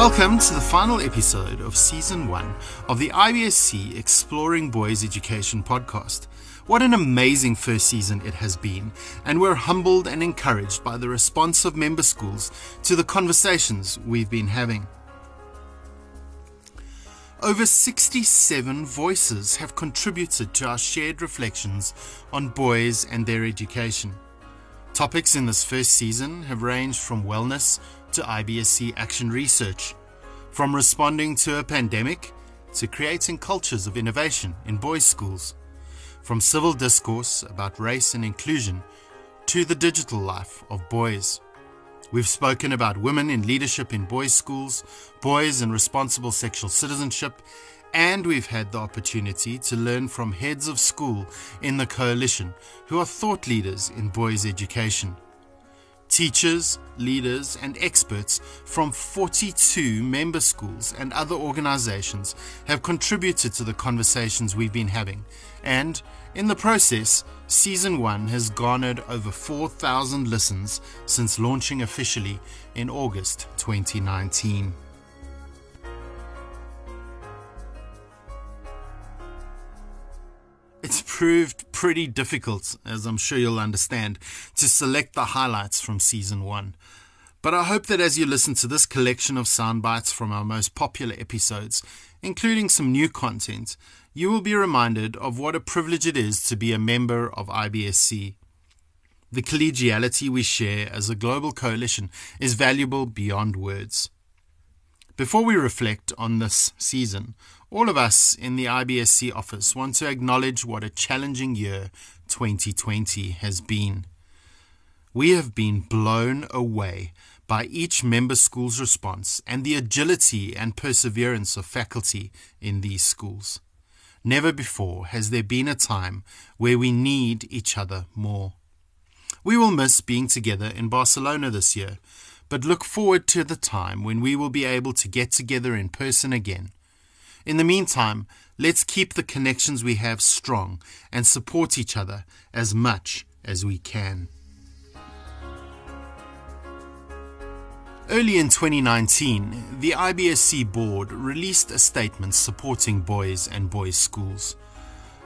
Welcome to the final episode of season one of the IBSC Exploring Boys Education podcast. What an amazing first season it has been, and we're humbled and encouraged by the response of member schools to the conversations we've been having. Over 67 voices have contributed to our shared reflections on boys and their education. Topics in this first season have ranged from wellness to IBSC action research, from responding to a pandemic to creating cultures of innovation in boys' schools, from civil discourse about race and inclusion to the digital life of boys. We've spoken about women in leadership in boys' schools, boys and responsible sexual citizenship, and we've had the opportunity to learn from heads of school in the coalition who are thought leaders in boys' education. Teachers, leaders, and experts from 42 member schools and other organizations have contributed to the conversations we've been having, and in the process, Season 1 has garnered over 4,000 listens since launching officially in August 2019. It's proved pretty difficult, as I'm sure you'll understand, to select the highlights from season one. But I hope that as you listen to this collection of sound bites from our most popular episodes, including some new content, you will be reminded of what a privilege it is to be a member of IBSC. The collegiality we share as a global coalition is valuable beyond words. Before we reflect on this season, all of us in the IBSC office want to acknowledge what a challenging year 2020 has been. We have been blown away by each member school's response and the agility and perseverance of faculty in these schools. Never before has there been a time where we need each other more. We will miss being together in Barcelona this year, but look forward to the time when we will be able to get together in person again in the meantime, let's keep the connections we have strong and support each other as much as we can. Early in 2019, the IBSC board released a statement supporting boys and boys' schools.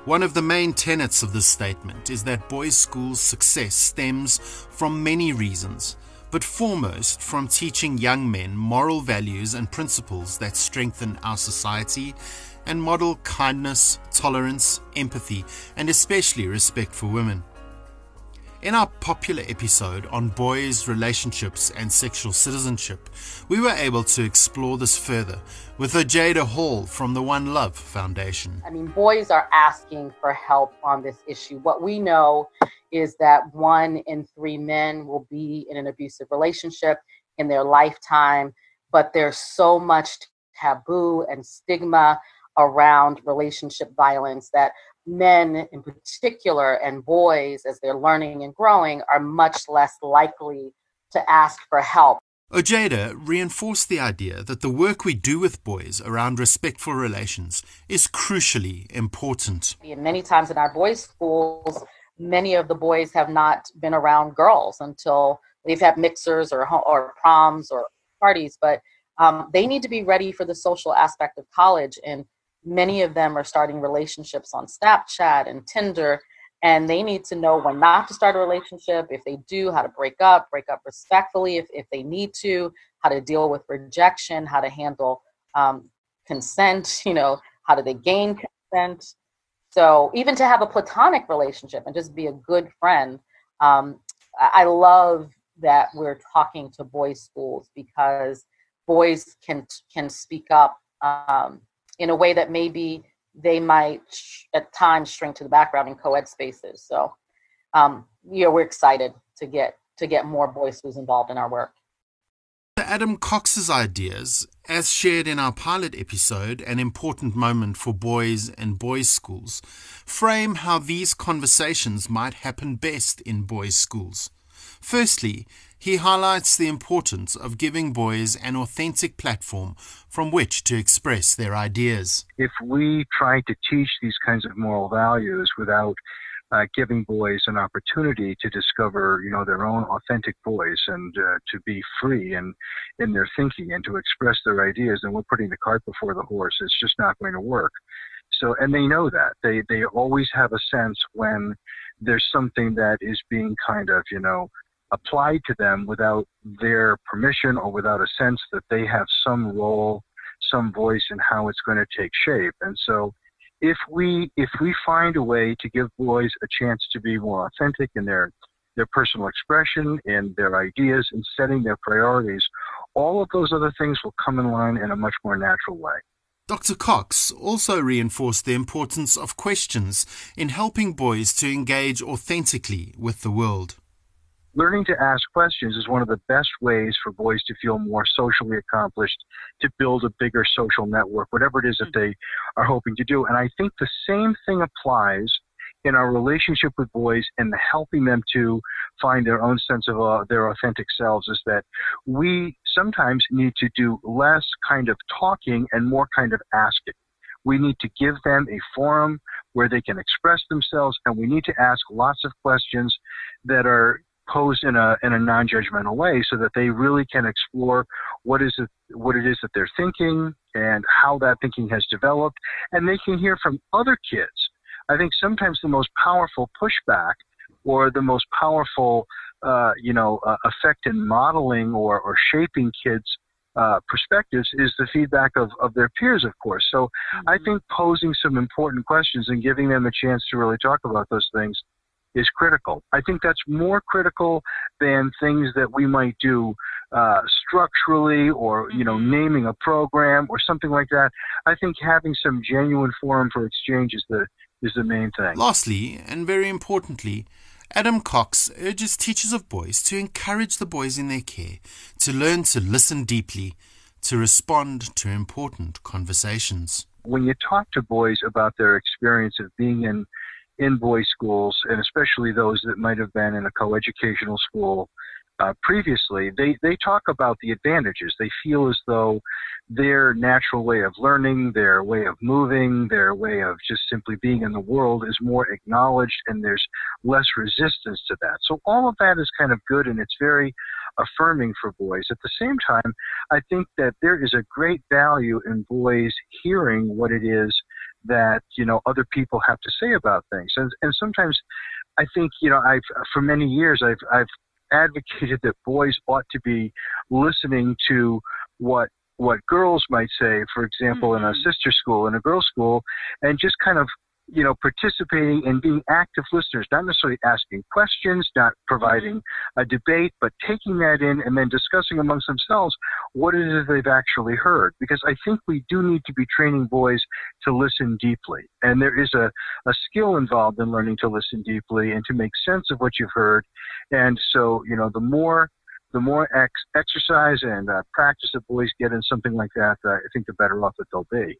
One of the main tenets of this statement is that boys' schools' success stems from many reasons, but foremost from teaching young men moral values and principles that strengthen our society and model kindness, tolerance, empathy, and especially respect for women. In our popular episode on boys, relationships, and sexual citizenship, we were able to explore this further with Ojeda Hall from the One Love Foundation. I mean, boys are asking for help on this issue. What we know is that one in three men will be in an abusive relationship in their lifetime, but there's so much taboo and stigma around relationship violence that men in particular and boys as they're learning and growing are much less likely to ask for help. Ojeda reinforced the idea that the work we do with boys around respectful relations is crucially important. And many times in our boys' schools, many of the boys have not been around girls until they've had mixers or or proms or parties, but um, they need to be ready for the social aspect of college. And many of them are starting relationships on Snapchat and Tinder, and they need to know when not to start a relationship. If they do, how to break up, break up respectfully if, if they need to, how to deal with rejection, how to handle um, consent, you know, how do they gain consent so even to have a platonic relationship and just be a good friend, um, I love that we're talking to boys' schools because boys can can speak up um, in a way that maybe they might sh- at times shrink to the background in co-ed spaces. So um, yeah, we're excited to get to get more boys schools involved in our work. Adam Cox's ideas, as shared in our pilot episode, An Important Moment for Boys and Boys Schools, frame how these conversations might happen best in boys' schools. Firstly, he highlights the importance of giving boys an authentic platform from which to express their ideas. If we try to teach these kinds of moral values without uh, giving boys an opportunity to discover, you know, their own authentic voice and uh, to be free and in their thinking and to express their ideas. And we're putting the cart before the horse. It's just not going to work. So, and they know that they they always have a sense when there's something that is being kind of, you know, applied to them without their permission or without a sense that they have some role, some voice in how it's going to take shape. And so if we if we find a way to give boys a chance to be more authentic in their their personal expression and their ideas and setting their priorities, all of those other things will come in line in a much more natural way. Dr. Cox also reinforced the importance of questions in helping boys to engage authentically with the world. Learning to ask questions is one of the best ways for boys to feel more socially accomplished, to build a bigger social network, whatever it is that they are hoping to do. And I think the same thing applies in our relationship with boys and helping them to find their own sense of uh, their authentic selves is that we sometimes need to do less kind of talking and more kind of asking. We need to give them a forum where they can express themselves and we need to ask lots of questions that are posed in a in a non-judgmental way so that they really can explore what is it what it is that they're thinking and how that thinking has developed and they can hear from other kids i think sometimes the most powerful pushback or the most powerful uh, you know uh, effect in modeling or, or shaping kids uh, perspectives is the feedback of, of their peers, of course. So mm-hmm. I think posing some important questions and giving them a chance to really talk about those things is critical. I think that's more critical than things that we might do uh, structurally or, you know, mm-hmm. naming a program or something like that. I think having some genuine forum for exchange is the, is the main thing. Lastly, and very importantly, Adam Cox urges teachers of boys to encourage the boys in their care to learn to listen deeply, to respond to important conversations. When you talk to boys about their experience of being in in boys' schools, and especially those that might have been in a coeducational school uh, previously, they, they talk about the advantages. They feel as though their natural way of learning, their way of moving, their way of just simply being in the world is more acknowledged and there's less resistance to that. So all of that is kind of good and it's very affirming for boys. At the same time, I think that there is a great value in boys hearing what it is that you know other people have to say about things and and sometimes i think you know i've for many years i've i've advocated that boys ought to be listening to what what girls might say for example mm-hmm. in a mm-hmm. sister school in a girls school and just kind of you know, participating and being active listeners, not necessarily asking questions, not providing a debate, but taking that in and then discussing amongst themselves what it is they've actually heard. Because I think we do need to be training boys to listen deeply. And there is a, a skill involved in learning to listen deeply and to make sense of what you've heard. And so, you know, the more the more ex- exercise and uh, practice that boys get in something like that, uh, I think the better off that they'll be.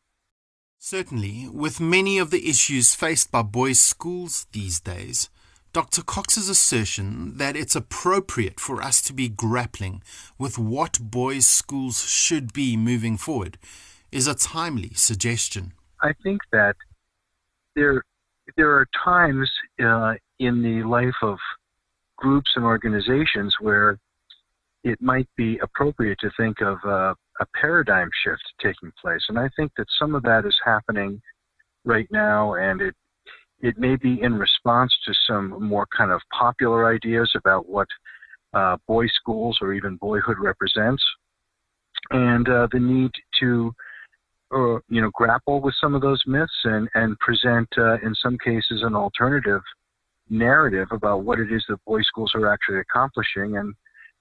Certainly, with many of the issues faced by boys' schools these days, Dr. Cox's assertion that it's appropriate for us to be grappling with what boys' schools should be moving forward is a timely suggestion. I think that there there are times uh, in the life of groups and organizations where it might be appropriate to think of uh, a paradigm shift taking place. And I think that some of that is happening right now, and it it may be in response to some more kind of popular ideas about what uh, boys' schools or even boyhood represents, and uh, the need to, uh, you know, grapple with some of those myths and and present, uh, in some cases, an alternative narrative about what it is that boy schools are actually accomplishing and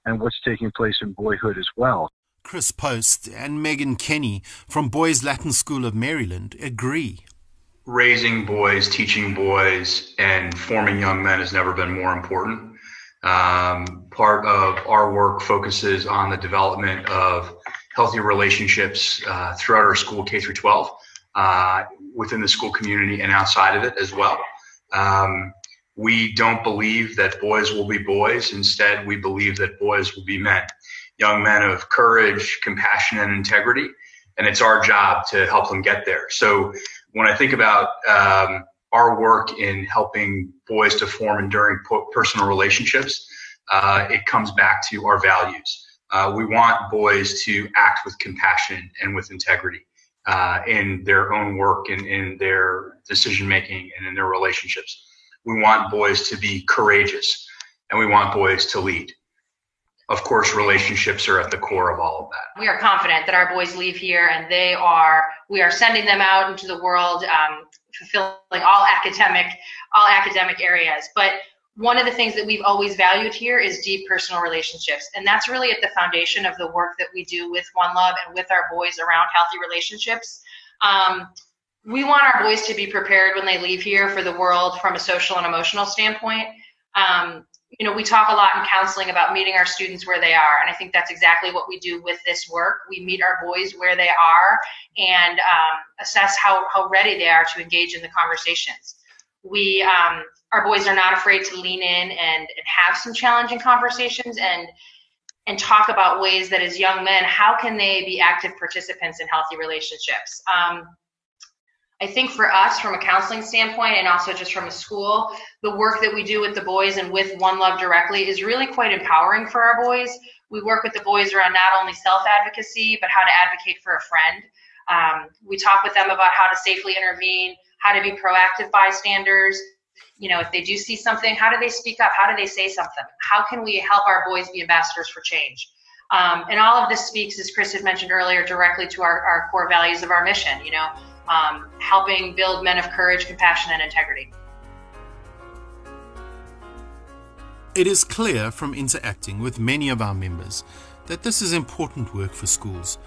and what's taking place in boyhood as well. Chris Post and Megan Kenny from Boys Latin School of Maryland agree. Raising boys, teaching boys, and forming young men has never been more important. Um, part of our work focuses on the development of healthy relationships uh, throughout our school K through 12, uh, within the school community and outside of it as well. Um, we don't believe that boys will be boys. Instead, we believe that boys will be men young men of courage, compassion, and integrity. And it's our job to help them get there. So when I think about um, our work in helping boys to form enduring personal relationships, uh, it comes back to our values. Uh, we want boys to act with compassion and with integrity uh, in their own work and in their decision making and in their relationships. We want boys to be courageous and we want boys to lead. Of course, relationships are at the core of all of that. We are confident that our boys leave here and they are, we are sending them out into the world, um, fulfilling all academic, all academic areas. But one of the things that we've always valued here is deep personal relationships. And that's really at the foundation of the work that we do with One Love and with our boys around healthy relationships. Um, we want our boys to be prepared when they leave here for the world from a social and emotional standpoint. Um, you know, we talk a lot in counseling about meeting our students where they are, and I think that's exactly what we do with this work. We meet our boys where they are and um, assess how, how ready they are to engage in the conversations. We um, our boys are not afraid to lean in and, and have some challenging conversations and and talk about ways that as young men how can they be active participants in healthy relationships um, i think for us from a counseling standpoint and also just from a school the work that we do with the boys and with one love directly is really quite empowering for our boys we work with the boys around not only self advocacy but how to advocate for a friend um, we talk with them about how to safely intervene how to be proactive bystanders you know, if they do see something, how do they speak up? How do they say something? How can we help our boys be ambassadors for change? Um, and all of this speaks, as Chris had mentioned earlier, directly to our, our core values of our mission, you know, um, helping build men of courage, compassion, and integrity. It is clear from interacting with many of our members that this is important work for schools,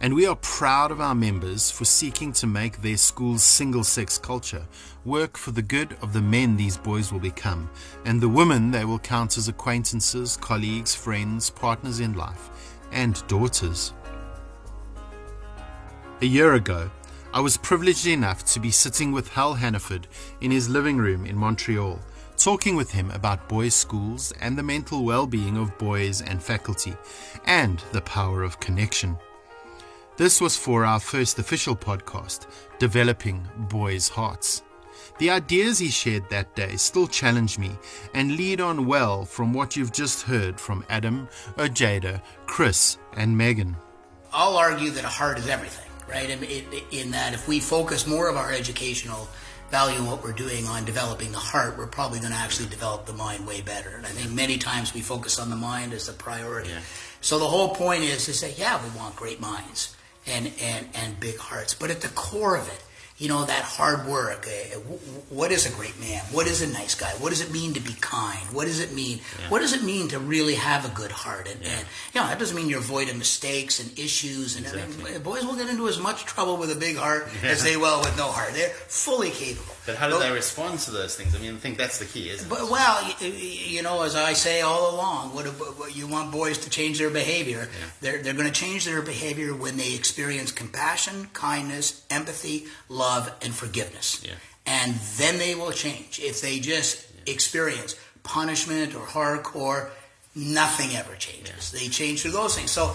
and we are proud of our members for seeking to make their school's single sex culture work for the good of the men these boys will become and the women they will count as acquaintances, colleagues, friends, partners in life, and daughters. A year ago, I was privileged enough to be sitting with Hal Hannaford in his living room in Montreal, talking with him about boys' schools and the mental well being of boys and faculty, and the power of connection. This was for our first official podcast, Developing Boys' Hearts. The ideas he shared that day still challenge me and lead on well from what you've just heard from Adam, Ojeda, Chris, and Megan. I'll argue that a heart is everything, right? In, in that if we focus more of our educational value in what we're doing on developing the heart, we're probably going to actually develop the mind way better. And I think many times we focus on the mind as the priority. Yeah. So the whole point is to say, yeah, we want great minds and, and, and big hearts. But at the core of it, you know, that hard work. Uh, what is a great man? What is a nice guy? What does it mean to be kind? What does it mean? Yeah. What does it mean to really have a good heart? And, yeah. and, you know, that doesn't mean you're avoiding mistakes and issues. And exactly. I mean, boys will get into as much trouble with a big heart yeah. as they will with no heart. They're fully capable. But how do but, they respond to those things? I mean, I think that's the key, isn't but, it? Well, you, you, know, as I say all along, what, what you want boys to change their behavior. They're, they're going to change their behavior when they experience compassion, kindness, empathy, love, and forgiveness forgiveness. Yeah. And then they will change. If they just yeah. experience punishment or hardcore, nothing ever changes. Yeah. They change through those things. So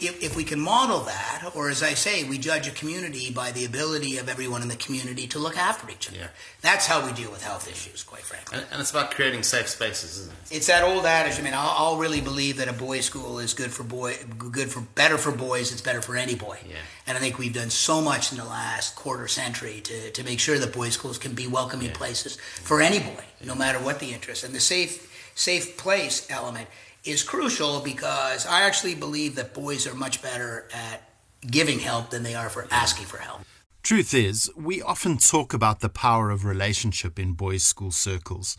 if, if, we can model that, or as I say, we judge a community by the ability of everyone in the community to look after each other. Yeah. That's how we deal with health issues, quite frankly. And, and, it's about creating safe spaces, isn't it? It's that old adage. I mean, I'll, I'll, really believe that a boys' school is good for boy, good for better for boys. It's better for any boy. Yeah. And I think we've done so much in the last quarter century to, to make sure that boys' schools can be welcoming places for any boy, no matter what the interest. And the safe safe place element is crucial because I actually believe that boys are much better at giving help than they are for asking for help. Truth is, we often talk about the power of relationship in boys' school circles.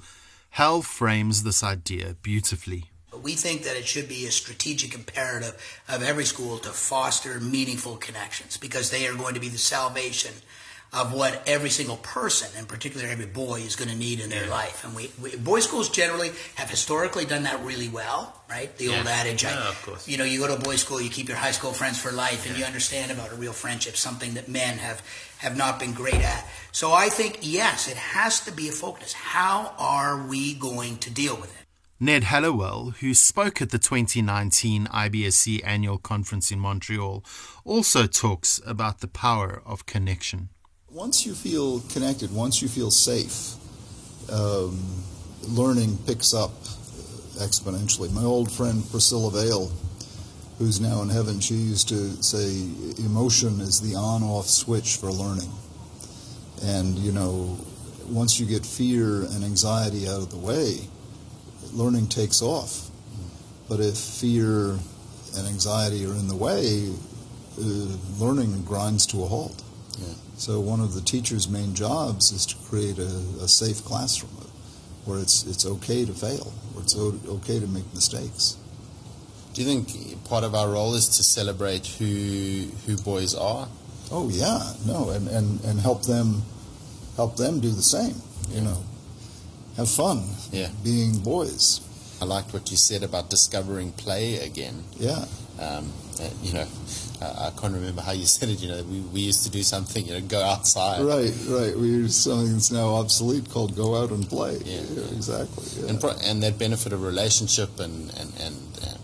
Hal frames this idea beautifully. We think that it should be a strategic imperative of every school to foster meaningful connections because they are going to be the salvation of what every single person, and particularly every boy, is going to need in their yeah. life. And we, we, boys' schools generally have historically done that really well, right? The yeah. old adage, yeah, oh, of course. you know, you go to a boys' school, you keep your high school friends for life, and you understand about a real friendship, something that men have have not been great at. So I think yes, it has to be a focus. How are we going to deal with it? Ned Hallowell, who spoke at the 2019 IBSC annual conference in Montreal, also talks about the power of connection Once you feel connected, once you feel safe, um, learning picks up exponentially. My old friend Priscilla Vail, who's now in heaven, she used to say emotion is the on off switch for learning. And, you know, once you get fear and anxiety out of the way, learning takes off. But if fear and anxiety are in the way, uh, learning grinds to a halt. Yeah. So one of the teacher's main jobs is to create a, a safe classroom where it's it's okay to fail, where it's okay to make mistakes. Do you think part of our role is to celebrate who who boys are? Oh yeah, no, and, and, and help them help them do the same. You know, have fun. Yeah, being boys. I liked what you said about discovering play again. Yeah. Um, uh, you know, I can't remember how you said it. You know, we, we used to do something, you know, go outside. Right, right. We use something that's now obsolete called go out and play. Yeah, yeah exactly. Yeah. And, pro- and that benefit of relationship and, and, and, and,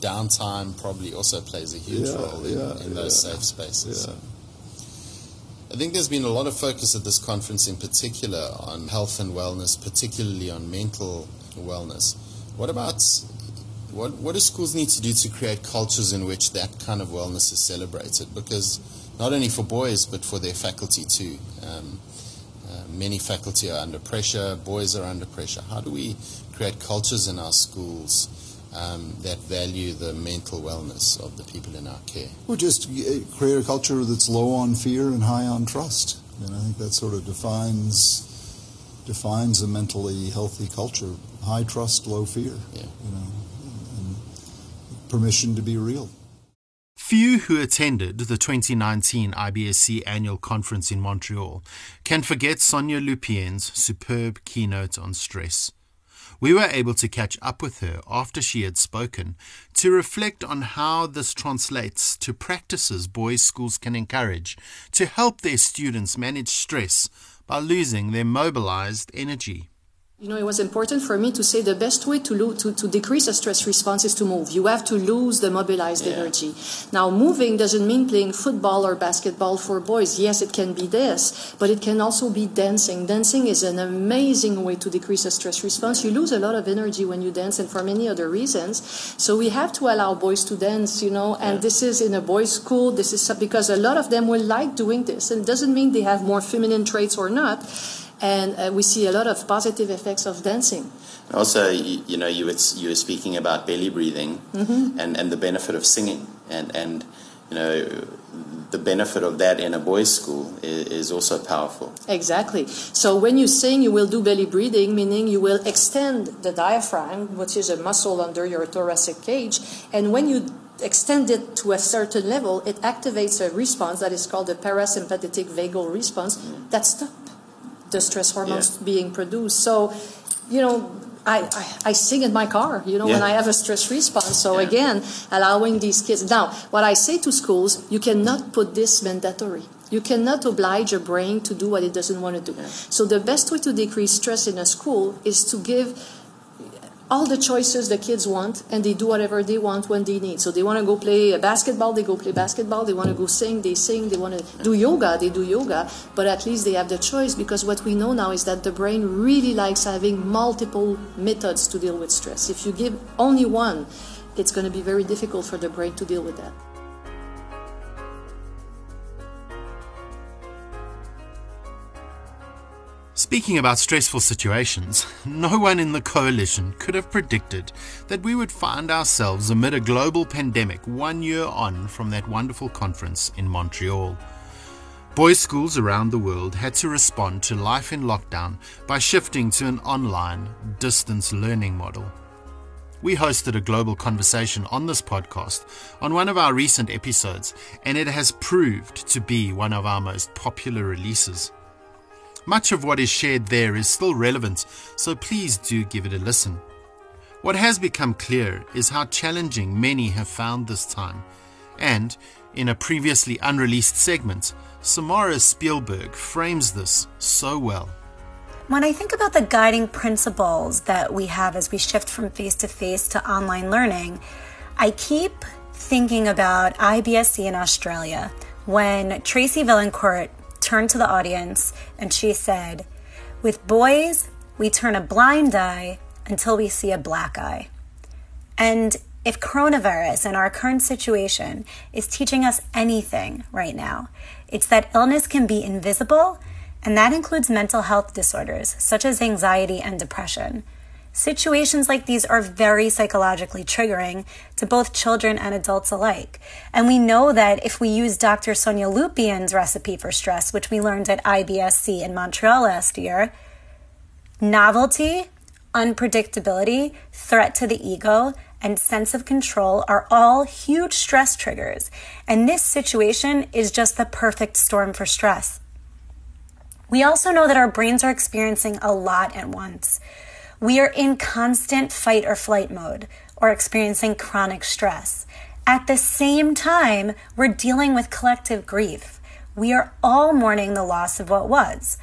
downtime probably also plays a huge yeah, role in, in those safe spaces. I think there's been a lot of focus at this conference in particular on health and wellness, particularly on mental wellness. What about what, what do schools need to do to create cultures in which that kind of wellness is celebrated? Because not only for boys, but for their faculty too. Um, uh, many faculty are under pressure, boys are under pressure. How do we create cultures in our schools um, that value the mental wellness of the people in our care? Well, just uh, create a culture that's low on fear and high on trust. And I think that sort of defines defines a mentally healthy culture: high trust, low fear. Yeah. You know permission to be real. Few who attended the 2019 IBSC annual conference in Montreal can forget Sonia Lupien's superb keynote on stress. We were able to catch up with her after she had spoken to reflect on how this translates to practices boys' schools can encourage to help their students manage stress by losing their mobilized energy. You know, it was important for me to say the best way to, lo- to, to decrease a stress response is to move. You have to lose the mobilized yeah. energy. Now, moving doesn't mean playing football or basketball for boys. Yes, it can be this, but it can also be dancing. Dancing is an amazing way to decrease a stress response. You lose a lot of energy when you dance and for many other reasons. So we have to allow boys to dance, you know, and yeah. this is in a boys' school. This is because a lot of them will like doing this. And it doesn't mean they have more feminine traits or not and uh, we see a lot of positive effects of dancing. Also, you, you know, you were, you were speaking about belly breathing mm-hmm. and, and the benefit of singing, and, and you know, the benefit of that in a boys' school is, is, also powerful. Exactly. So when you sing, you will do belly breathing, meaning you will extend the diaphragm, which is a muscle under your thoracic cage, and when you extend it to a certain level, it activates a response that is called the parasympathetic vagal response mm. that stops the stress hormones yeah. being produced. So, you know, I, I, I, sing in my car, you know, yeah. when I have a stress response. So yeah. again, allowing these kids. Now, what I say to schools, you cannot put this mandatory. You cannot oblige a brain to do what it doesn't want to do. Yeah. So the best way to decrease stress in a school is to give all the choices the kids want and they do whatever they want when they need. So they want to go play basketball, they go play basketball. They want to go sing, they sing. They want to do yoga, they do yoga. But at least they have the choice because what we know now is that the brain really likes having multiple methods to deal with stress. If you give only one, it's going to be very difficult for the brain to deal with that. Speaking about stressful situations, no one in the coalition could have predicted that we would find ourselves amid a global pandemic one year on from that wonderful conference in Montreal. Boys' schools around the world had to respond to life in lockdown by shifting to an online, distance learning model. We hosted a global conversation on this podcast on one of our recent episodes, and it has proved to be one of our most popular releases. Much of what is shared there is still relevant, so please do give it a listen. What has become clear is how challenging many have found this time, and in a previously unreleased segment, Samara Spielberg frames this so well. When I think about the guiding principles that we have as we shift from face to face to online learning, I keep thinking about IBSC in Australia when Tracy Vaillancourt turned to the audience and she said, With boys, we turn a blind eye until we see a black eye. And if coronavirus and our current situation is teaching us anything right now, it's that illness can be invisible, and that includes mental health disorders such as anxiety and depression. Situations like these are very psychologically triggering to both children and adults alike. And we know that if we use Dr. Sonia Lupien's recipe for stress, which we learned at IBSC in Montreal last year, novelty, unpredictability, threat to the ego, and sense of control are all huge stress triggers. And this situation is just the perfect storm for stress. We also know that our brains are experiencing a lot at once. We are in constant fight or flight mode or experiencing chronic stress. At the same time, we're dealing with collective grief. We are all mourning the loss of what was.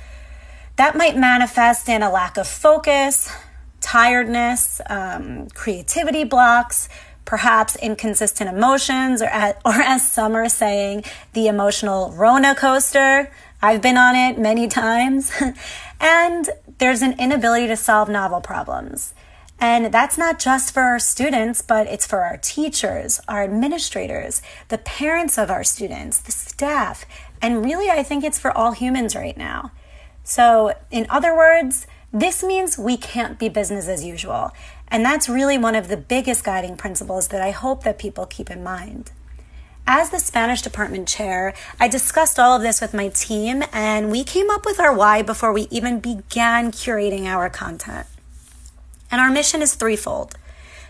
That might manifest in a lack of focus, tiredness, um, creativity blocks, perhaps inconsistent emotions, or, at, or as some are saying, the emotional Rona coaster. I've been on it many times. and there's an inability to solve novel problems. And that's not just for our students, but it's for our teachers, our administrators, the parents of our students, the staff. And really, I think it's for all humans right now. So, in other words, this means we can't be business as usual. And that's really one of the biggest guiding principles that I hope that people keep in mind. As the Spanish department chair, I discussed all of this with my team and we came up with our why before we even began curating our content. And our mission is threefold.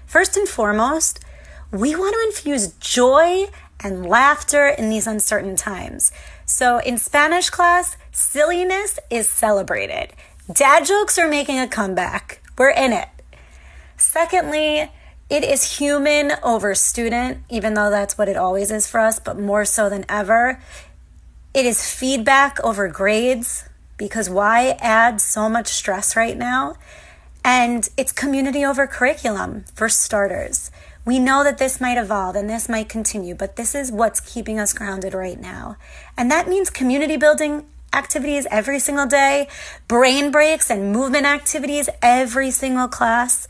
First and foremost, we want to infuse joy and laughter in these uncertain times. So in Spanish class, silliness is celebrated. Dad jokes are making a comeback. We're in it. Secondly, it is human over student, even though that's what it always is for us, but more so than ever. It is feedback over grades because why add so much stress right now? And it's community over curriculum for starters. We know that this might evolve and this might continue, but this is what's keeping us grounded right now. And that means community building activities every single day, brain breaks and movement activities every single class,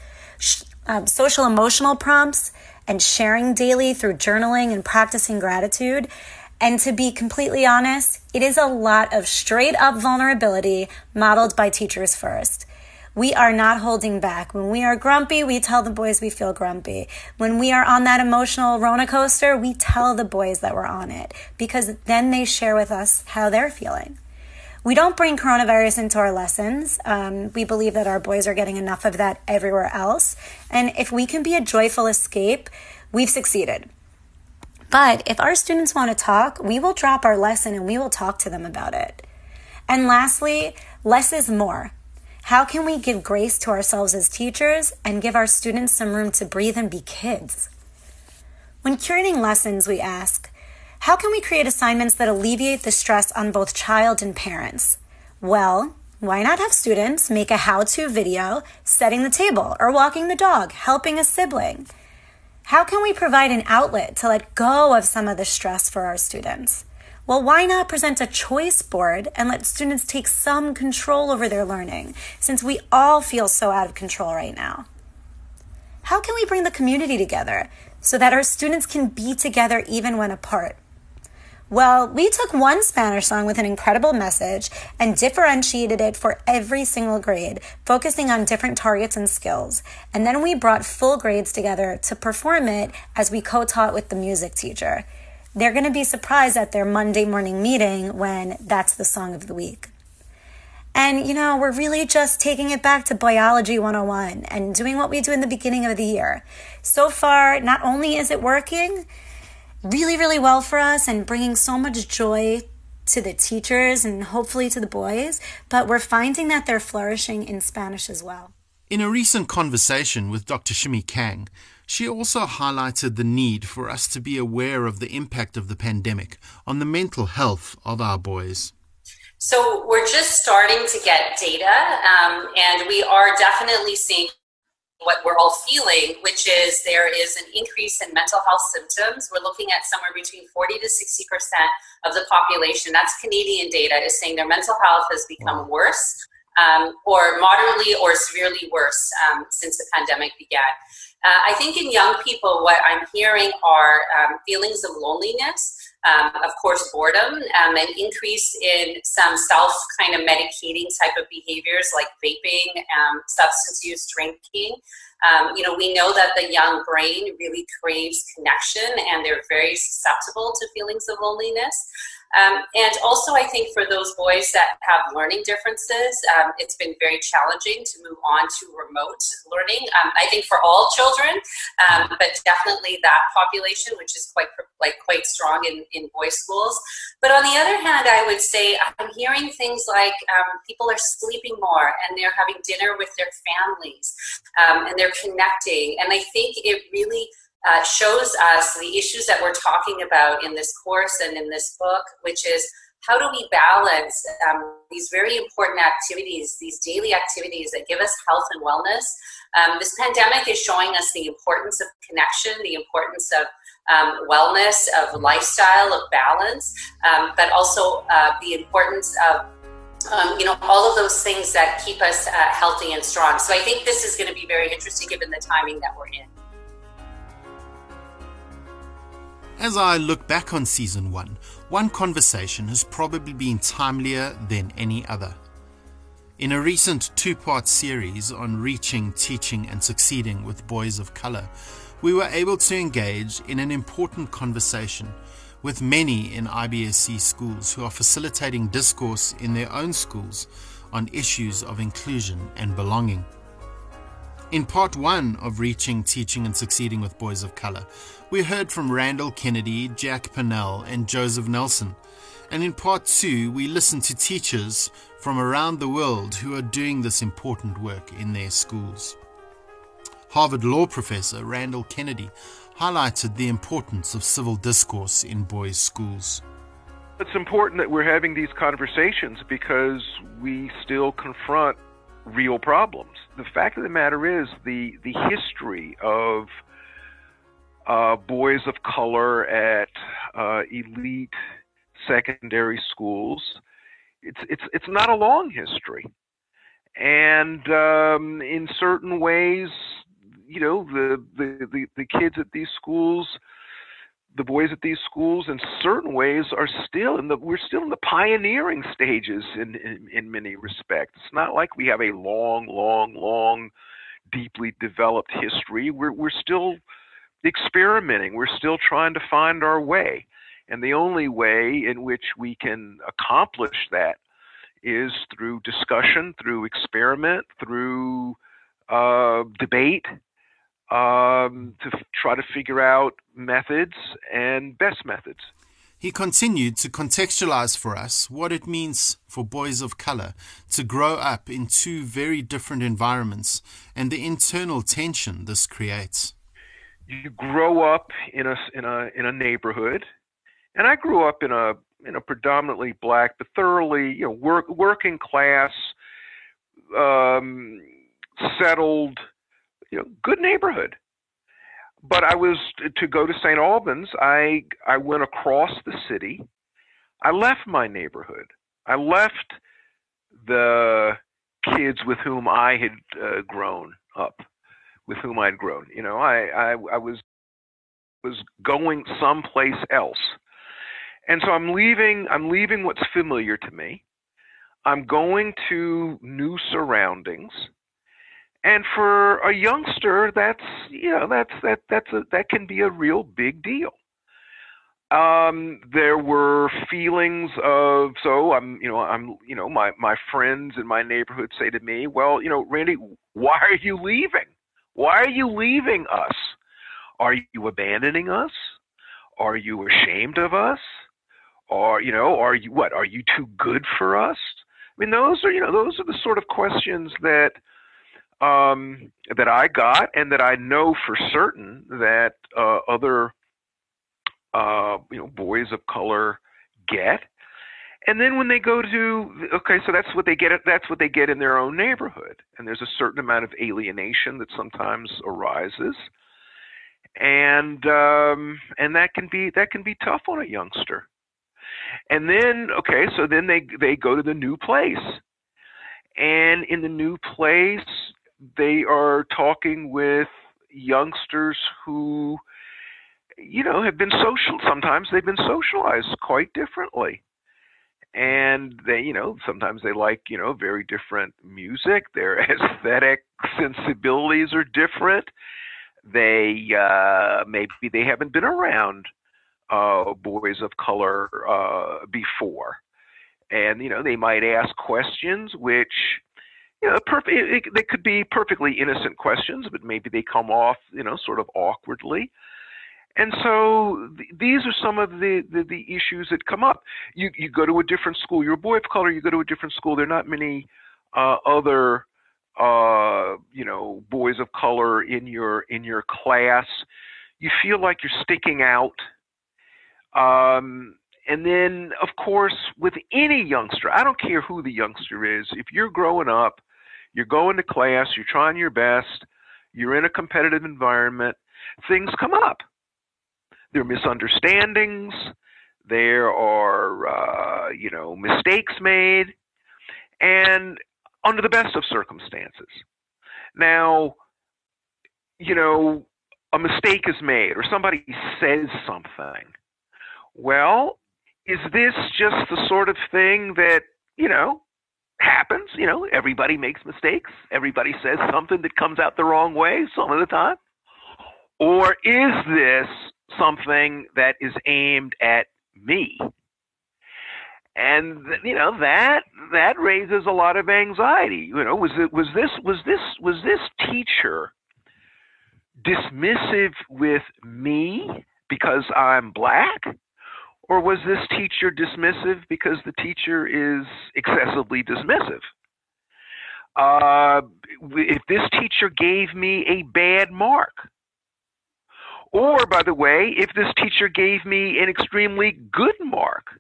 um, social emotional prompts and sharing daily through journaling and practicing gratitude. And to be completely honest, it is a lot of straight up vulnerability modeled by teachers first. We are not holding back. When we are grumpy, we tell the boys we feel grumpy. When we are on that emotional roller coaster, we tell the boys that we're on it because then they share with us how they're feeling. We don't bring coronavirus into our lessons. Um, we believe that our boys are getting enough of that everywhere else. And if we can be a joyful escape, we've succeeded. But if our students want to talk, we will drop our lesson and we will talk to them about it. And lastly, less is more. How can we give grace to ourselves as teachers and give our students some room to breathe and be kids? When curating lessons, we ask, how can we create assignments that alleviate the stress on both child and parents? Well, why not have students make a how to video setting the table or walking the dog, helping a sibling? How can we provide an outlet to let go of some of the stress for our students? Well, why not present a choice board and let students take some control over their learning since we all feel so out of control right now? How can we bring the community together so that our students can be together even when apart? Well, we took one Spanish song with an incredible message and differentiated it for every single grade, focusing on different targets and skills. And then we brought full grades together to perform it as we co taught with the music teacher. They're going to be surprised at their Monday morning meeting when that's the song of the week. And, you know, we're really just taking it back to biology 101 and doing what we do in the beginning of the year. So far, not only is it working, really, really well for us and bringing so much joy to the teachers and hopefully to the boys, but we're finding that they're flourishing in Spanish as well. In a recent conversation with Dr. Shimi Kang, she also highlighted the need for us to be aware of the impact of the pandemic on the mental health of our boys. So, we're just starting to get data, um, and we are definitely seeing what we're all feeling, which is there is an increase in mental health symptoms. We're looking at somewhere between 40 to 60 percent of the population. That's Canadian data is saying their mental health has become worse. Um, or moderately or severely worse um, since the pandemic began. Uh, I think in young people, what I'm hearing are um, feelings of loneliness, um, of course, boredom, um, an increase in some self kind of medicating type of behaviors like vaping, um, substance use, drinking. Um, you know, we know that the young brain really craves connection and they're very susceptible to feelings of loneliness. Um, and also, I think for those boys that have learning differences, um, it's been very challenging to move on to remote learning. Um, I think for all children, um, but definitely that population, which is quite like quite strong in, in boys' schools. But on the other hand, I would say I'm hearing things like um, people are sleeping more and they're having dinner with their families um, and they're connecting. And I think it really uh, shows us the issues that we're talking about in this course and in this book, which is how do we balance um, these very important activities, these daily activities that give us health and wellness? Um, this pandemic is showing us the importance of connection, the importance of um, wellness, of lifestyle, of balance, um, but also uh, the importance of um, you know, all of those things that keep us uh, healthy and strong. So I think this is going to be very interesting given the timing that we're in. As I look back on season one, one conversation has probably been timelier than any other. In a recent two part series on reaching, teaching, and succeeding with boys of color, we were able to engage in an important conversation with many in IBSC schools who are facilitating discourse in their own schools on issues of inclusion and belonging. In part one of Reaching, Teaching, and Succeeding with Boys of Color, we heard from Randall Kennedy, Jack Pennell, and Joseph Nelson. And in part two, we listened to teachers from around the world who are doing this important work in their schools. Harvard Law professor Randall Kennedy highlighted the importance of civil discourse in boys' schools. It's important that we're having these conversations because we still confront real problems. The fact of the matter is the the history of uh, boys of color at uh, elite secondary schools. It's it's it's not a long history, and um, in certain ways, you know, the, the the the kids at these schools the boys at these schools in certain ways are still in the we're still in the pioneering stages in, in, in many respects. It's not like we have a long, long, long, deeply developed history. We're we're still experimenting. We're still trying to find our way. And the only way in which we can accomplish that is through discussion, through experiment, through uh, debate, um, to f- try to figure out methods and best methods. He continued to contextualize for us what it means for boys of color to grow up in two very different environments and the internal tension this creates. You grow up in a in a in a neighborhood, and I grew up in a in a predominantly black but thoroughly you know work working class, um, settled you know, good neighborhood. But I was to go to St. Albans. I I went across the city. I left my neighborhood. I left the kids with whom I had uh, grown up, with whom I'd grown. You know, I, I I was was going someplace else, and so I'm leaving. I'm leaving what's familiar to me. I'm going to new surroundings and for a youngster that's you know that's that that's a, that can be a real big deal um there were feelings of so i'm you know i'm you know my my friends in my neighborhood say to me well you know randy why are you leaving why are you leaving us? Are you abandoning us? Are you ashamed of us? Or you know are you what are you too good for us? I mean those are you know those are the sort of questions that um, that I got, and that I know for certain that uh, other uh, you know boys of color get. And then when they go to okay, so that's what they get. That's what they get in their own neighborhood, and there's a certain amount of alienation that sometimes arises, and um, and that can be that can be tough on a youngster. And then okay, so then they they go to the new place, and in the new place they are talking with youngsters who you know have been social sometimes they've been socialized quite differently and they you know sometimes they like you know very different music. Their aesthetic sensibilities are different. They uh maybe they haven't been around uh boys of color uh before. And you know they might ask questions which you know perfect they could be perfectly innocent questions but maybe they come off you know sort of awkwardly and so th- these are some of the, the, the, issues that come up. You, you go to a different school, you're a boy of color, you go to a different school, there are not many uh, other uh, you know boys of color in your in your class. You feel like you're sticking out. Um, and then, of course, with any youngster, I don't care who the youngster is, if you're growing up, you're going to class, you're trying your best, you're in a competitive environment, things come up there are misunderstandings, there are uh, you know mistakes made, and under the best of circumstances. Now, you know, a mistake is made or somebody says something. Well, is this just the sort of thing that, you know, happens? You know, everybody makes mistakes. Everybody says something that comes out the wrong way some of the time. Or is this something that is aimed at me. And you know that that raises a lot of anxiety. You know, was it was this was this was this teacher dismissive with me because I'm black? Or was this teacher dismissive because the teacher is excessively dismissive? Uh, if this teacher gave me a bad mark, or, by the way, if this teacher gave me an extremely good mark,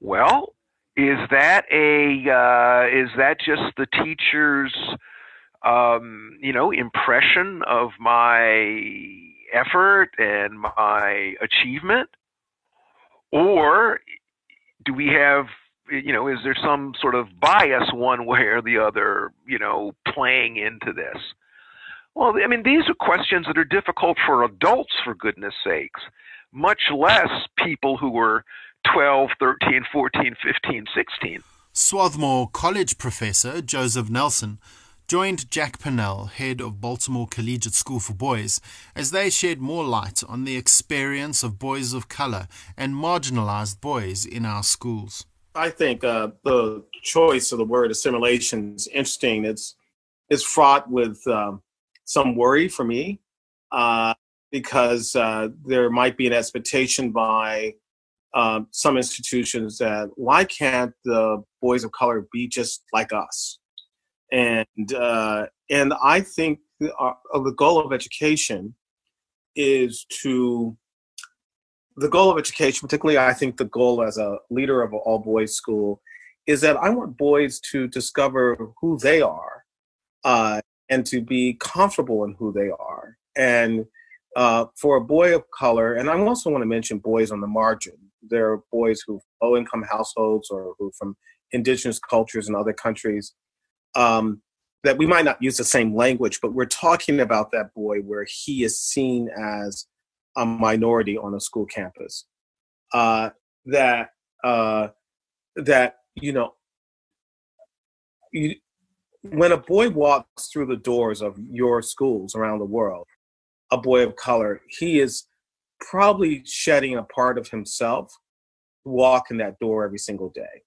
well, is that a uh, is that just the teacher's um, you know impression of my effort and my achievement, or do we have you know is there some sort of bias one way or the other you know playing into this? Well, I mean, these are questions that are difficult for adults, for goodness sakes, much less people who were 12, 13, 14, 15, 16. Swarthmore College professor Joseph Nelson joined Jack Pannell, head of Baltimore Collegiate School for Boys, as they shed more light on the experience of boys of color and marginalized boys in our schools. I think uh, the choice of the word assimilation is interesting. It's it's fraught with um, some worry for me uh, because uh, there might be an expectation by um, some institutions that why can't the boys of color be just like us? And uh, and I think the, uh, the goal of education is to the goal of education, particularly I think the goal as a leader of an all boys school, is that I want boys to discover who they are uh, and to be comfortable in who they are. And uh, for a boy of color, and I also want to mention boys on the margin. There are boys who low income households or who from indigenous cultures in other countries um, that we might not use the same language, but we're talking about that boy where he is seen as a minority on a school campus. Uh, that uh, that you know you, when a boy walks through the doors of your schools around the world, a boy of color, he is probably shedding a part of himself walking that door every single day.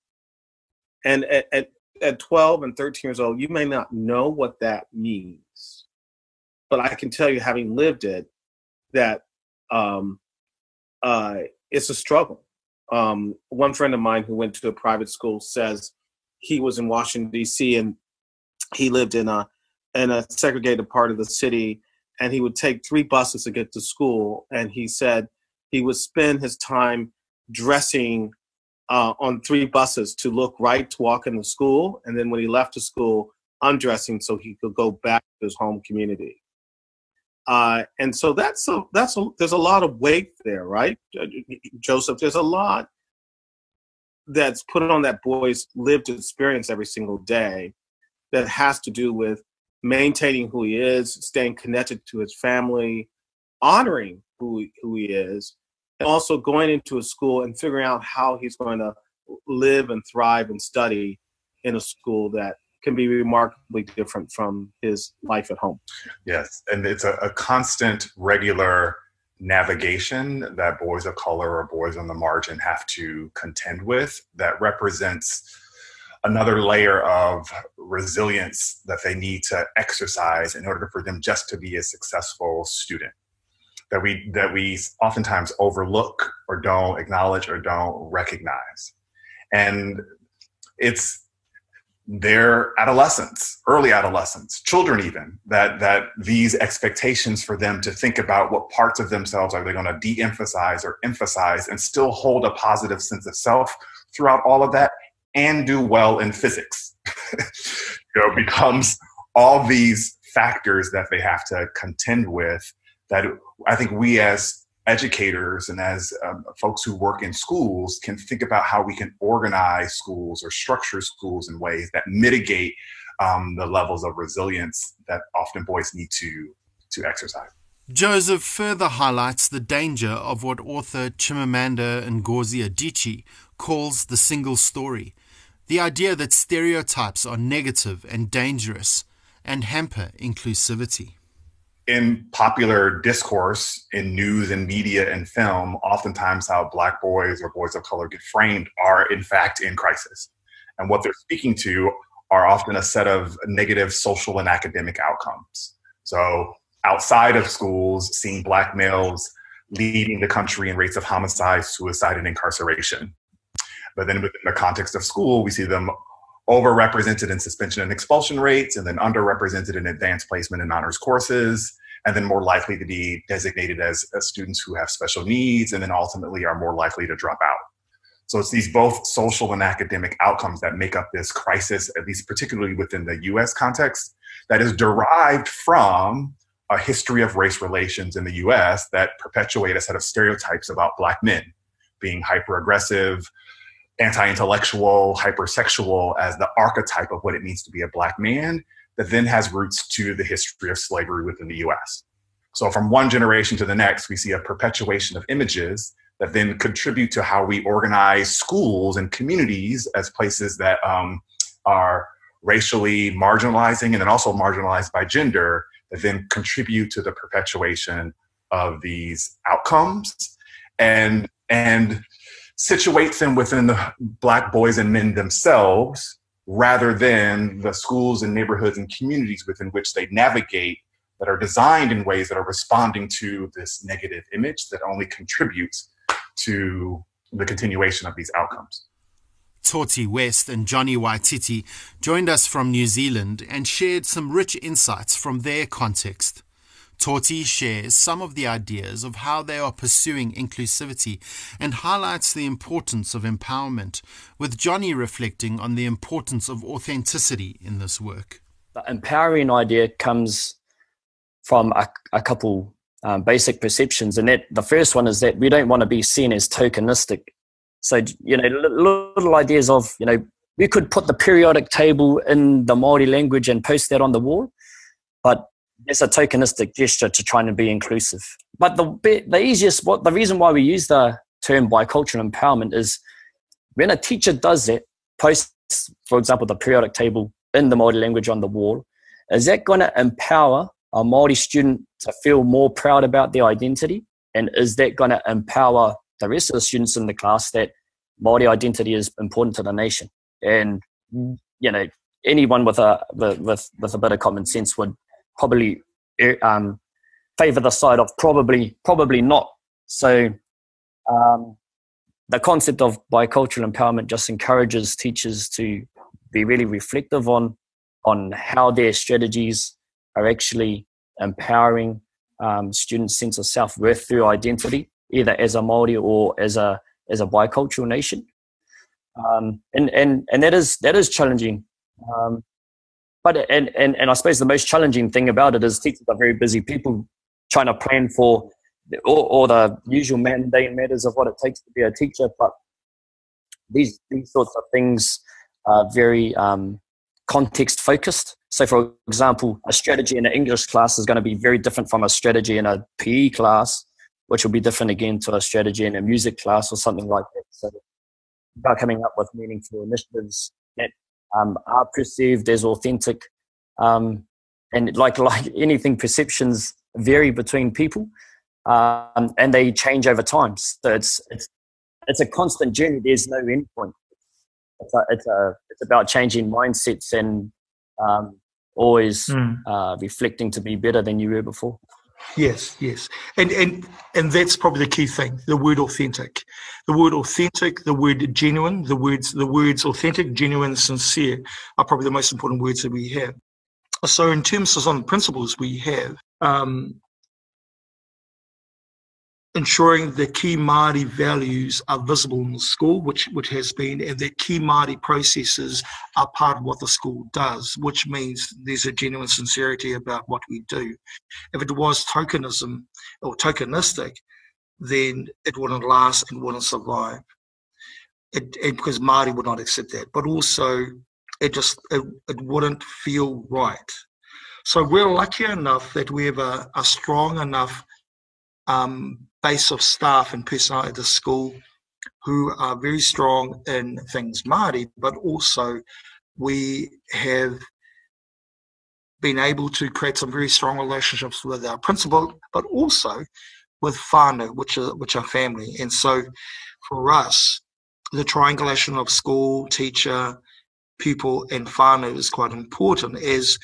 And at, at, at 12 and 13 years old, you may not know what that means. But I can tell you, having lived it, that um, uh, it's a struggle. Um, one friend of mine who went to a private school says he was in Washington, D.C., and he lived in a in a segregated part of the city and he would take three buses to get to school and he said he would spend his time dressing uh, on three buses to look right to walk in the school, and then when he left the school, undressing so he could go back to his home community. Uh, and so that's a, that's a, there's a lot of weight there, right, Joseph? There's a lot that's put on that boy's lived experience every single day that has to do with maintaining who he is, staying connected to his family, honoring who who he is, and also going into a school and figuring out how he's going to live and thrive and study in a school that can be remarkably different from his life at home. Yes, and it's a, a constant, regular navigation that boys of color or boys on the margin have to contend with that represents another layer of resilience that they need to exercise in order for them just to be a successful student. That we that we oftentimes overlook or don't acknowledge or don't recognize. And it's their adolescents early adolescents children even that that these expectations for them to think about what parts of themselves are they going to de-emphasize or emphasize and still hold a positive sense of self throughout all of that and do well in physics you know becomes all these factors that they have to contend with that i think we as educators and as um, folks who work in schools can think about how we can organize schools or structure schools in ways that mitigate um, the levels of resilience that often boys need to to exercise. Joseph further highlights the danger of what author Chimamanda Ngozi Adichie calls the single story, the idea that stereotypes are negative and dangerous and hamper inclusivity in popular discourse in news and media and film, oftentimes how black boys or boys of color get framed are in fact in crisis. And what they're speaking to are often a set of negative social and academic outcomes. So outside of schools, seeing black males leading the country in rates of homicide, suicide, and incarceration. But then within the context of school, we see them overrepresented in suspension and expulsion rates, and then underrepresented in advanced placement and honors courses, and then more likely to be designated as, as students who have special needs, and then ultimately are more likely to drop out. So it's these both social and academic outcomes that make up this crisis, at least particularly within the US context, that is derived from a history of race relations in the US that perpetuate a set of stereotypes about Black men being hyper aggressive, anti intellectual, hypersexual as the archetype of what it means to be a black man that then has roots to the history of slavery within the US. So, from one generation to the next, we see a perpetuation of images that then contribute to how we organize schools and communities as places that um, are racially marginalizing and then also marginalized by gender that then contribute to the perpetuation of these outcomes and and situates them within the black boys and men themselves rather than the schools and neighborhoods and communities within which they navigate that are designed in ways that are responding to this negative image that only contributes to the continuation of these outcomes. Toti West and Johnny Waititi joined us from New Zealand and shared some rich insights from their context. Toti shares some of the ideas of how they are pursuing inclusivity and highlights the importance of empowerment, with Johnny reflecting on the importance of authenticity in this work. The empowering idea comes from a, a couple um, basic perceptions, and that the first one is that we don't want to be seen as tokenistic. So, you know, little ideas of, you know, we could put the periodic table in the Maori language and post that on the wall, but it's a tokenistic gesture to try and be inclusive. But the the easiest, what the reason why we use the term bicultural empowerment is when a teacher does that, posts, for example, the periodic table in the Maori language on the wall, is that going to empower a Maori student to feel more proud about their identity? And is that going to empower the rest of the students in the class that Maori identity is important to the nation? And you know, anyone with a with with a bit of common sense would probably eh, um, favor the side of probably probably not. So um, the concept of bicultural empowerment just encourages teachers to be really reflective on on how their strategies are actually empowering um, students' sense of self worth through identity, either as a Maori or as a as a bicultural nation. um, and and and that is that is challenging. Um, but and, and and I suppose the most challenging thing about it is teachers are very busy people trying to plan for all, all the usual mundane matters of what it takes to be a teacher. But these these sorts of things are very um, context focused. So, for example, a strategy in an English class is going to be very different from a strategy in a PE class, which will be different again to a strategy in a music class or something like that. So, about coming up with meaningful initiatives um, are perceived as authentic, um, and like like anything, perceptions vary between people, um, and they change over time. So it's it's it's a constant journey. There's no end point. It's a, it's a it's about changing mindsets and um, always mm. uh, reflecting to be better than you were before. Yes, yes, and and and that's probably the key thing: the word authentic, the word authentic, the word genuine, the words the words authentic, genuine, sincere are probably the most important words that we have. So, in terms of some principles we have, um, ensuring the key Māori values are visible in the school, which which has been, and that key Māori processes are part of what the school does, which means there's a genuine sincerity about what we do. If it was tokenism or tokenistic, then it wouldn't last and wouldn't survive. It, because Māori would not accept that, but also it just it, it wouldn't feel right. So we're lucky enough that we have a, a strong enough um, base of staff and personnel at the school who are very strong in things Māori, but also we have been able to create some very strong relationships with our principal, but also with whānau, which are, which are family. And so for us, the triangulation of school, teacher, pupil, and whānau is quite important as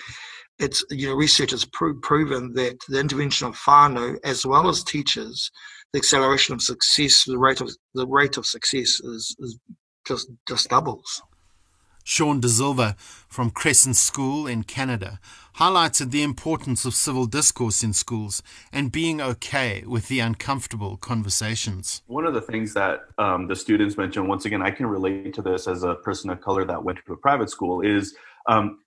it's you know research has pro- proven that the intervention of whānau as well as teachers, the acceleration of success, the rate of the rate of success is, is just just doubles. Sean De Silva from Crescent School in Canada highlighted the importance of civil discourse in schools and being okay with the uncomfortable conversations. One of the things that um, the students mentioned, once again, I can relate to this as a person of color that went to a private school, is um,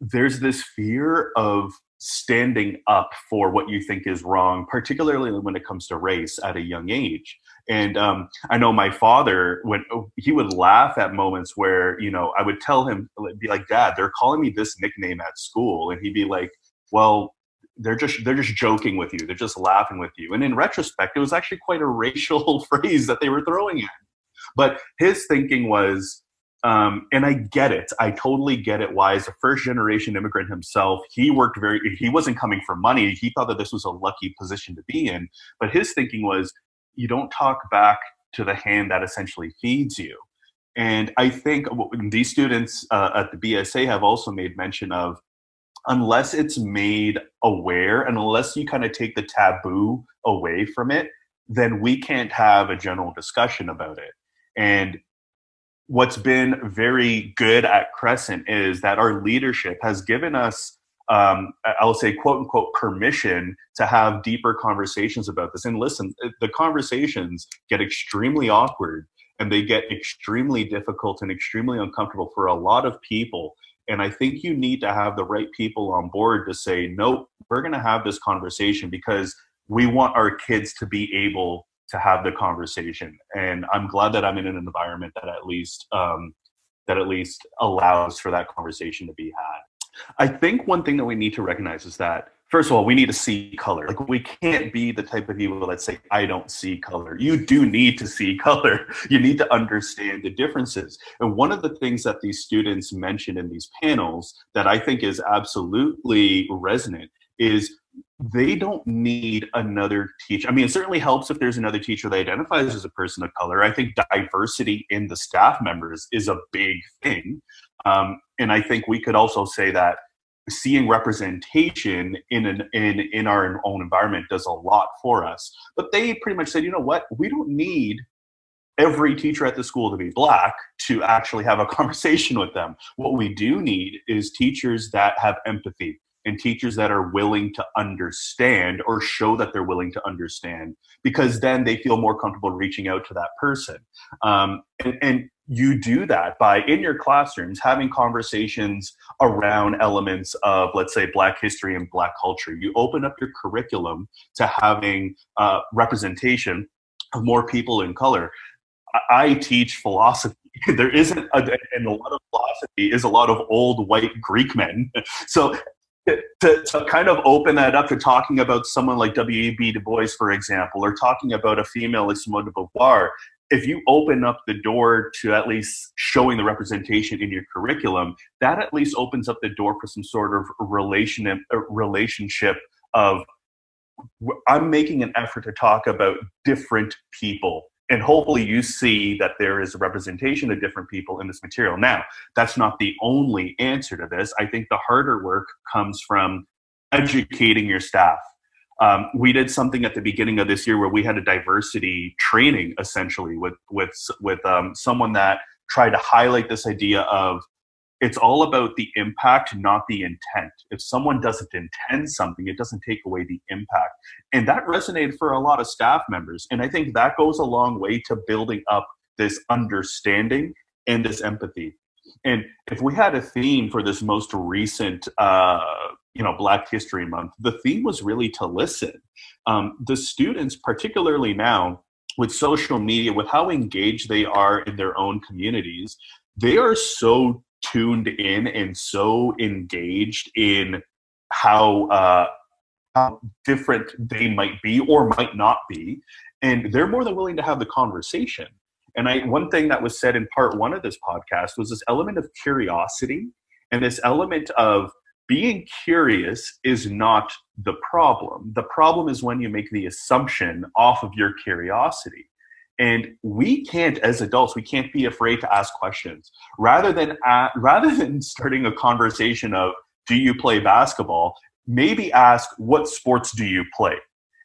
there's this fear of standing up for what you think is wrong, particularly when it comes to race at a young age. And um, I know my father, when he would laugh at moments where, you know, I would tell him, be like, Dad, they're calling me this nickname at school. And he'd be like, Well, they're just they're just joking with you. They're just laughing with you. And in retrospect, it was actually quite a racial phrase that they were throwing at. But his thinking was, um, and I get it. I totally get it. Why, as a first generation immigrant himself, he worked very, he wasn't coming for money. He thought that this was a lucky position to be in. But his thinking was, you don't talk back to the hand that essentially feeds you. And I think these students uh, at the BSA have also made mention of unless it's made aware and unless you kind of take the taboo away from it, then we can't have a general discussion about it. And what's been very good at Crescent is that our leadership has given us, um, I'll say, quote unquote, permission to have deeper conversations about this. And listen, the conversations get extremely awkward and they get extremely difficult and extremely uncomfortable for a lot of people. And I think you need to have the right people on board to say, nope, we're going to have this conversation because we want our kids to be able to have the conversation. And I'm glad that I'm in an environment that at least um, that at least allows for that conversation to be had. I think one thing that we need to recognize is that first of all, we need to see color. Like we can't be the type of people that say, I don't see color. You do need to see color. You need to understand the differences. And one of the things that these students mentioned in these panels that I think is absolutely resonant is they don't need another teacher. I mean, it certainly helps if there's another teacher that identifies as a person of color. I think diversity in the staff members is a big thing. Um, and I think we could also say that seeing representation in an in in our own environment does a lot for us. But they pretty much said, you know what, we don't need every teacher at the school to be black to actually have a conversation with them. What we do need is teachers that have empathy, and teachers that are willing to understand or show that they're willing to understand because then they feel more comfortable reaching out to that person um, and, and, you do that by in your classrooms having conversations around elements of let's say black history and black culture you open up your curriculum to having uh, representation of more people in color I teach philosophy. There isn't, a, and a lot of philosophy is a lot of old white Greek men. So to, to, kind of open that up to talking about someone like W.E.B. Du Bois, for example, or talking about a female like Simone de Beauvoir, if you open up the door to at least showing the representation in your curriculum, that at least opens up the door for some sort of relation uh, relationship of I'm making an effort to talk about different people and hopefully you see that there is a representation of different people in this material. Now, that's not the only answer to this. I think the harder work comes from educating your staff. Um, we did something at the beginning of this year where we had a diversity training essentially with with with um, someone that tried to highlight this idea of it's all about the impact, not the intent. If someone doesn't intend something, it doesn't take away the impact. And that resonated for a lot of staff members. And I think that goes a long way to building up this understanding and this empathy. And if we had a theme for this most recent, uh, you know, Black History Month, the theme was really to listen. Um, the students, particularly now, with social media, with how engaged they are in their own communities, they are so tuned in and so engaged in how uh, how different they might be or might not be, and they're more than willing to have the conversation. And I one thing that was said in part one of this podcast was this element of curiosity and this element of being curious is not the problem. The problem is when you make the assumption off of your curiosity. And we can't, as adults, we can't be afraid to ask questions. Rather than uh, rather than starting a conversation of "Do you play basketball?" maybe ask "What sports do you play?"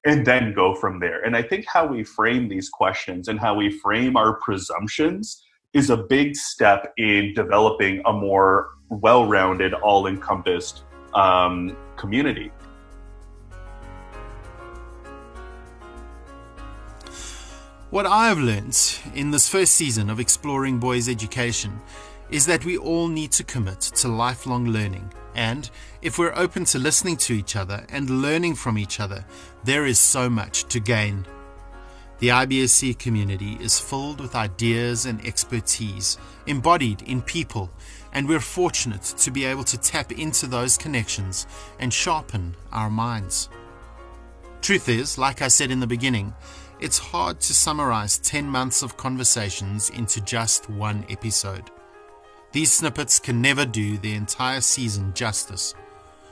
and then go from there. And I think how we frame these questions and how we frame our presumptions is a big step in developing a more well-rounded, all-encompassed um, community. What I've learned in this first season of exploring boys' education is that we all need to commit to lifelong learning. And if we're open to listening to each other and learning from each other, there is so much to gain. The IBSC community is filled with ideas and expertise embodied in people, and we're fortunate to be able to tap into those connections and sharpen our minds. Truth is, like I said in the beginning, it's hard to summarize 10 months of conversations into just one episode. These snippets can never do the entire season justice.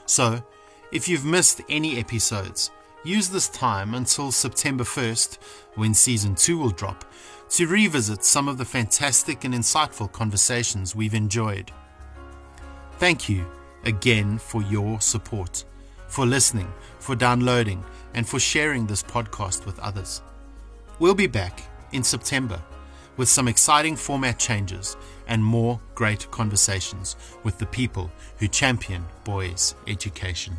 So, if you've missed any episodes, use this time until September 1st, when season 2 will drop, to revisit some of the fantastic and insightful conversations we've enjoyed. Thank you again for your support, for listening, for downloading, and for sharing this podcast with others. We'll be back in September with some exciting format changes and more great conversations with the people who champion boys' education.